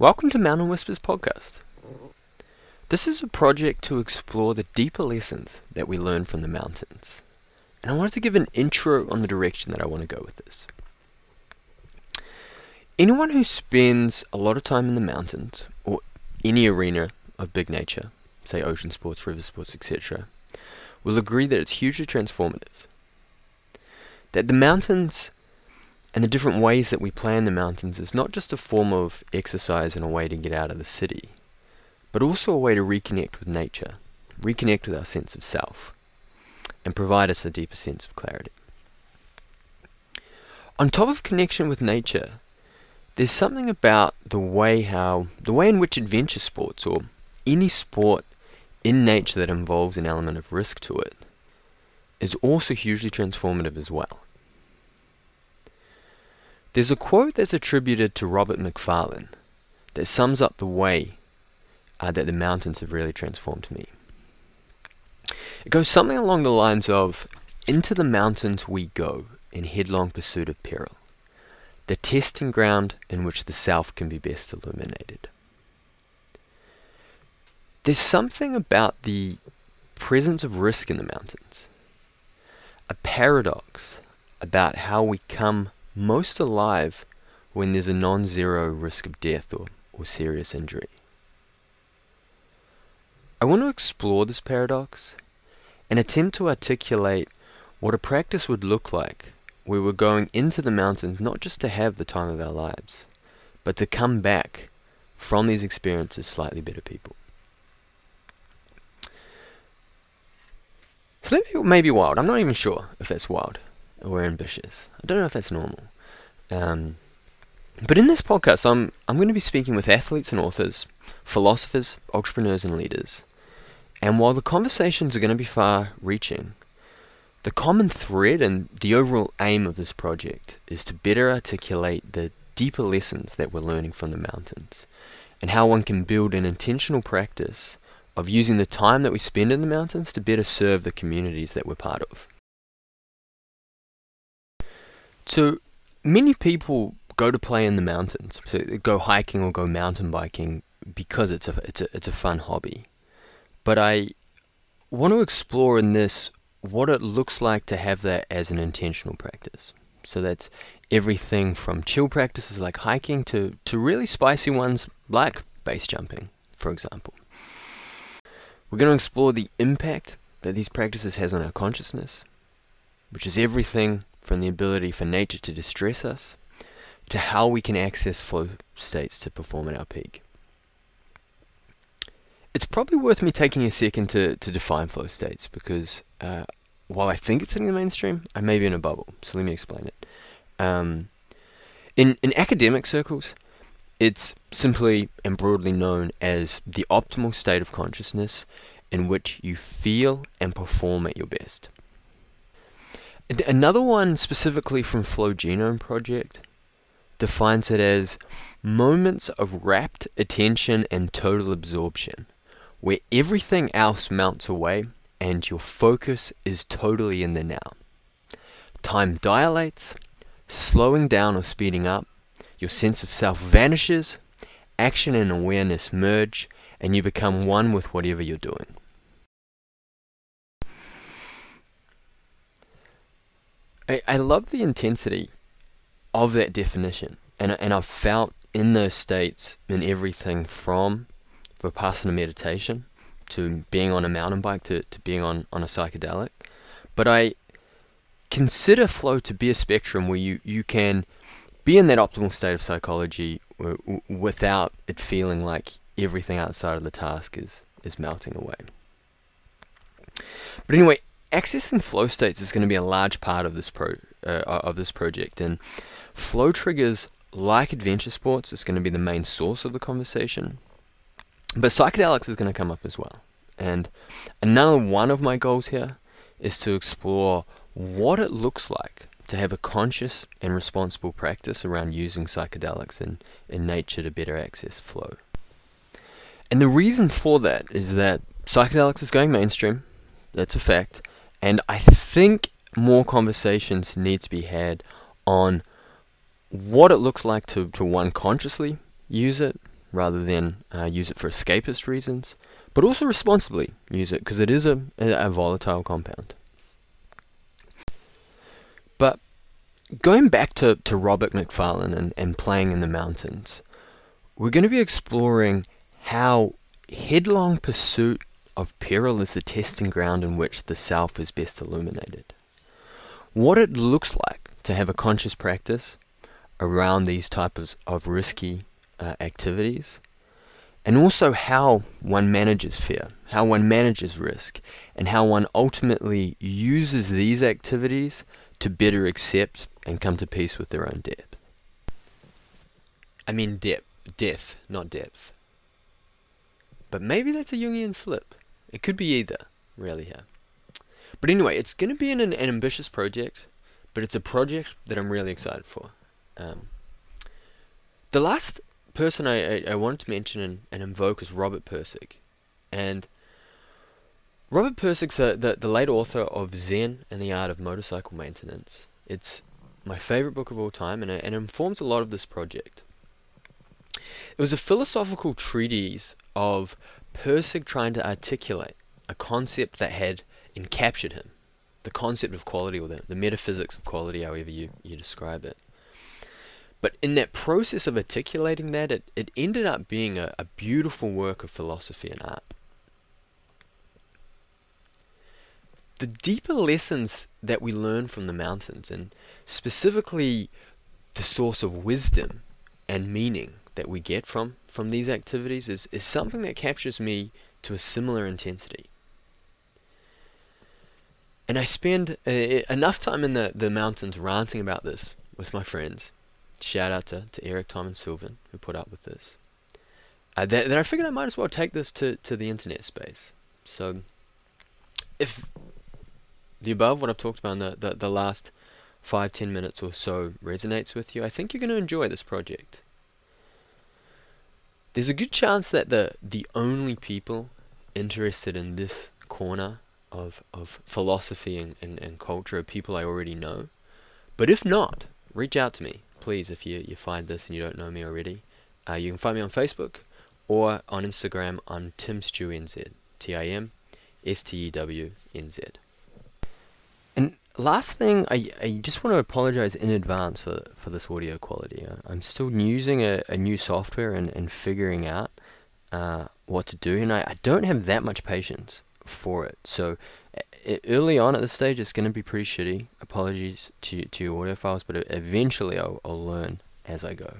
Welcome to Mountain Whispers podcast. This is a project to explore the deeper lessons that we learn from the mountains. And I wanted to give an intro on the direction that I want to go with this. Anyone who spends a lot of time in the mountains or any arena of big nature, say ocean sports, river sports, etc., will agree that it's hugely transformative. That the mountains and the different ways that we play in the mountains is not just a form of exercise and a way to get out of the city, but also a way to reconnect with nature, reconnect with our sense of self, and provide us a deeper sense of clarity. On top of connection with nature, there's something about the way how the way in which adventure sports or any sport in nature that involves an element of risk to it is also hugely transformative as well. There's a quote that's attributed to Robert Macfarlane that sums up the way uh, that the mountains have really transformed me. It goes something along the lines of Into the mountains we go in headlong pursuit of peril, the testing ground in which the self can be best illuminated. There's something about the presence of risk in the mountains, a paradox about how we come most alive when there's a non zero risk of death or, or serious injury. I want to explore this paradox and attempt to articulate what a practice would look like where we're going into the mountains not just to have the time of our lives, but to come back from these experiences slightly better people. So that may be wild. I'm not even sure if that's wild or ambitious. I don't know if that's normal. Um, but in this podcast, I'm I'm going to be speaking with athletes and authors, philosophers, entrepreneurs, and leaders. And while the conversations are going to be far-reaching, the common thread and the overall aim of this project is to better articulate the deeper lessons that we're learning from the mountains, and how one can build an intentional practice of using the time that we spend in the mountains to better serve the communities that we're part of. So, many people go to play in the mountains, so go hiking or go mountain biking because it's a it's a it's a fun hobby. But I want to explore in this what it looks like to have that as an intentional practice. So that's everything from chill practices like hiking to, to really spicy ones like base jumping, for example. We're going to explore the impact that these practices has on our consciousness, which is everything from the ability for nature to distress us to how we can access flow states to perform at our peak. It's probably worth me taking a second to, to define flow states because uh, while I think it's in the mainstream, I may be in a bubble. So let me explain it. Um, in, in academic circles, it's simply and broadly known as the optimal state of consciousness in which you feel and perform at your best. Another one specifically from Flow Genome Project defines it as moments of rapt attention and total absorption, where everything else melts away and your focus is totally in the now. Time dilates, slowing down or speeding up, your sense of self vanishes, action and awareness merge, and you become one with whatever you're doing. I, I love the intensity of that definition, and, and I've felt in those states in everything from Vipassana meditation to being on a mountain bike to, to being on, on a psychedelic. But I consider flow to be a spectrum where you, you can be in that optimal state of psychology w- without it feeling like everything outside of the task is, is melting away. But anyway, accessing flow states is going to be a large part of this pro uh, of this project, and flow triggers like adventure sports is going to be the main source of the conversation. But psychedelics is going to come up as well, and another one of my goals here is to explore what it looks like to have a conscious and responsible practice around using psychedelics in, in nature to better access flow. And the reason for that is that psychedelics is going mainstream, that's a fact, and I think more conversations need to be had on what it looks like to, to one consciously use it rather than uh, use it for escapist reasons, but also responsibly use it because it is a, a volatile compound. But going back to, to Robert Macfarlane and, and playing in the mountains, we're going to be exploring how headlong pursuit of peril is the testing ground in which the self is best illuminated. What it looks like to have a conscious practice around these types of risky uh, activities, and also how one manages fear, how one manages risk, and how one ultimately uses these activities to better accept and come to peace with their own depth. I mean depth, death, not depth. But maybe that's a Jungian slip. It could be either, really here. But anyway, it's going to be an, an ambitious project, but it's a project that I'm really excited for. Um, the last person I, I, I, wanted to mention and, and invoke is Robert Pirsig. And Robert Pirsig's the, the, the late author of Zen and the Art of Motorcycle Maintenance. It's my favorite book of all time, and and it informs a lot of this project. It was a philosophical treatise of Pirsig trying to articulate a concept that had encaptured him, the concept of quality or the, the metaphysics of quality, however you, you describe it. But in that process of articulating that, it, it ended up being a, a beautiful work of philosophy and art. The deeper lessons that we learn from the mountains, and specifically the source of wisdom and meaning that we get from, from these activities, is, is something that captures me to a similar intensity. And I spend uh, enough time in the, the mountains ranting about this with my friends Shout out to, to Eric, Tom, and Sylvan who put up with this. Uh, then, then I figured I might as well take this to, to the internet space. So, if the above, what I've talked about in the, the, the last five, ten minutes or so resonates with you, I think you're going to enjoy this project. There's a good chance that the, the only people interested in this corner of, of philosophy and, and, and culture are people I already know. But if not, reach out to me please, if you, you find this and you don't know me already, uh, you can find me on Facebook or on Instagram. I'm Tim NZ. T I M S T E W N Z. Last thing, I, I just want to apologize in advance for, for this audio quality. I'm still using a, a new software and, and figuring out uh, what to do, and I, I don't have that much patience for it. So early on at this stage, it's going to be pretty shitty. Apologies to to your audiophiles, but eventually I'll, I'll learn as I go.